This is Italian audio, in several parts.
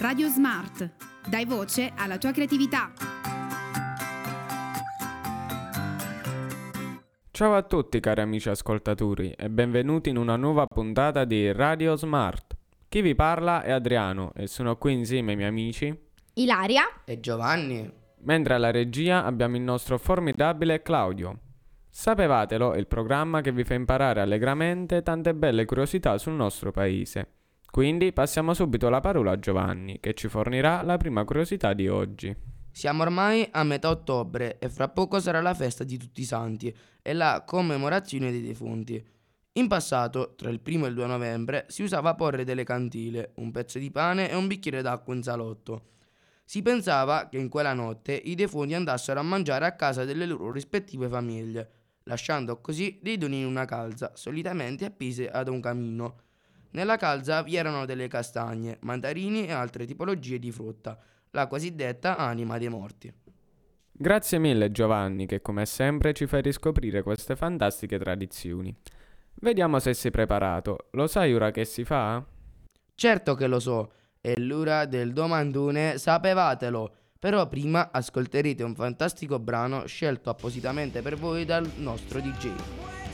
Radio Smart. Dai voce alla tua creatività. Ciao a tutti cari amici ascoltatori e benvenuti in una nuova puntata di Radio Smart. Chi vi parla è Adriano e sono qui insieme ai miei amici Ilaria E Giovanni? mentre alla regia abbiamo il nostro formidabile Claudio. Sapevatelo è il programma che vi fa imparare allegramente tante belle curiosità sul nostro paese. Quindi passiamo subito la parola a Giovanni che ci fornirà la prima curiosità di oggi. Siamo ormai a metà ottobre e fra poco sarà la festa di tutti i santi e la commemorazione dei defunti. In passato, tra il primo e il 2 novembre, si usava porre delle cantile, un pezzo di pane e un bicchiere d'acqua in salotto. Si pensava che in quella notte i defunti andassero a mangiare a casa delle loro rispettive famiglie, lasciando così dei doni in una calza, solitamente appese ad un camino. Nella calza vi erano delle castagne, mandarini e altre tipologie di frutta, la cosiddetta anima dei morti. Grazie mille Giovanni che come sempre ci fai riscoprire queste fantastiche tradizioni. Vediamo se sei preparato. Lo sai ora che si fa? Certo che lo so, è l'ora del domandone, sapevatelo. Però prima ascolterete un fantastico brano scelto appositamente per voi dal nostro DJ.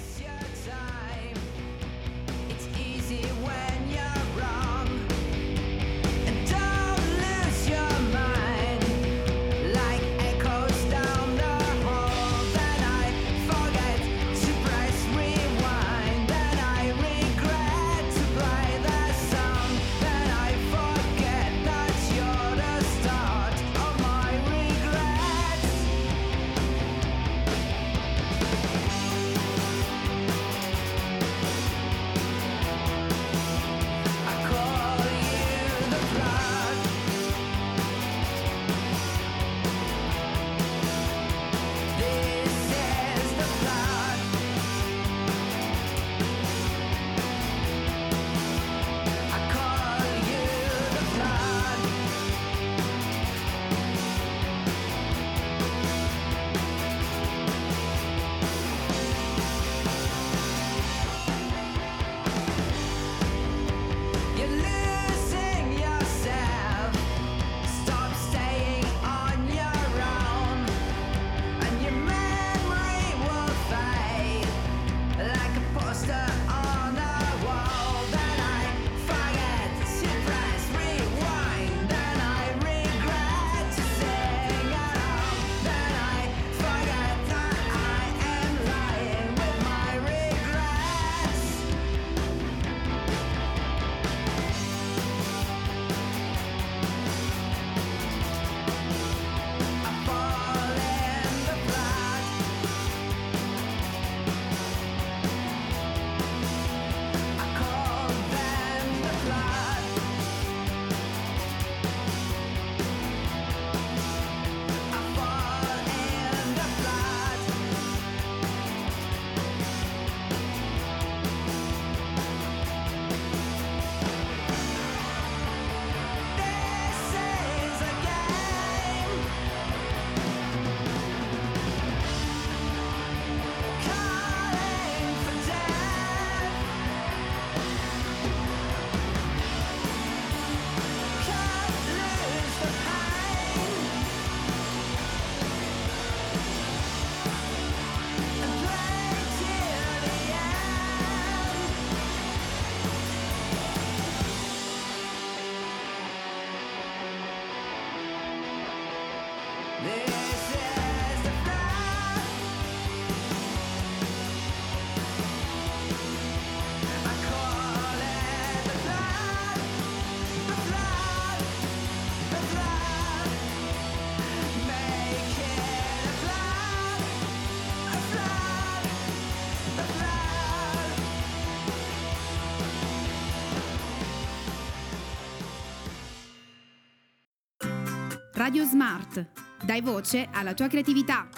Radio Smart. Dai voce alla tua creatività.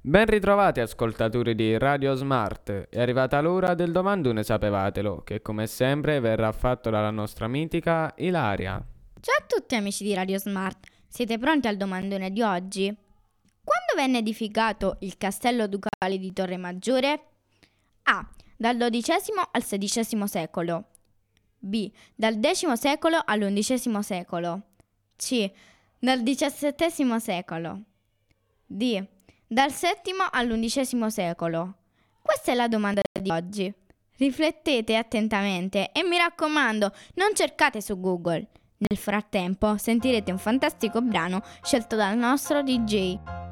Ben ritrovati ascoltatori di Radio Smart, è arrivata l'ora del domandone sapevatelo, che come sempre verrà fatto dalla nostra mitica Ilaria. Ciao a tutti amici di Radio Smart, siete pronti al domandone di oggi? Quando venne edificato il castello ducale di Torre Maggiore? A. Dal XII al XVI secolo. B. Dal X secolo all'XI secolo. C. Dal XVII secolo. D. Dal VII all'undicesimo secolo. Questa è la domanda di oggi. Riflettete attentamente e mi raccomando, non cercate su Google. Nel frattempo sentirete un fantastico brano scelto dal nostro DJ.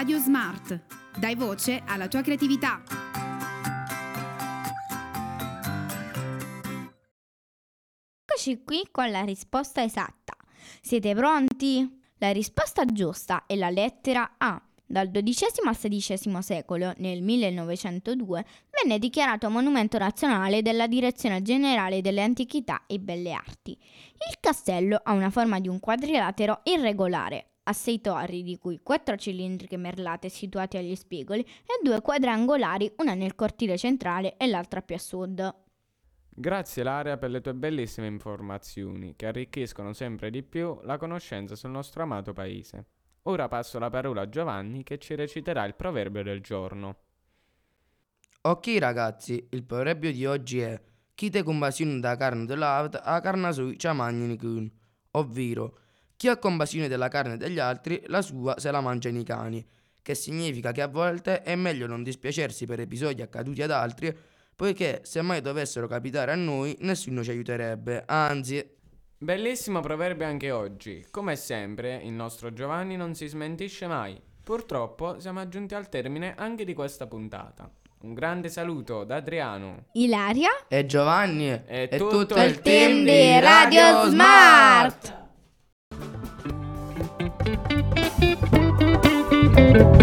Radio Smart. Dai voce alla tua creatività. Eccoci qui con la risposta esatta. Siete pronti? La risposta giusta è la lettera A. Dal XII al XVI secolo, nel 1902, venne dichiarato monumento nazionale della Direzione Generale delle Antichità e Belle Arti. Il castello ha una forma di un quadrilatero irregolare, ha sei torri, di cui quattro cilindriche merlate situate agli spigoli e due quadrangolari, una nel cortile centrale e l'altra più a sud. Grazie Laria per le tue bellissime informazioni che arricchiscono sempre di più la conoscenza sul nostro amato paese. Ora passo la parola a Giovanni che ci reciterà il proverbio del giorno. Ok ragazzi, il proverbio di oggi è Chi te compasione da carne dell'altra, a carne sua ci mangiano cun. Ovvero, chi ha compassione della carne degli altri, la sua se la mangiano i cani. Che significa che a volte è meglio non dispiacersi per episodi accaduti ad altri, poiché se mai dovessero capitare a noi, nessuno ci aiuterebbe. Anzi, Bellissimo proverbio anche oggi. Come sempre, il nostro Giovanni non si smentisce mai. Purtroppo siamo giunti al termine anche di questa puntata. Un grande saluto da Adriano. Ilaria? e Giovanni È e tutto tutto il team di di Radio Radio Smart. Smart. thank you.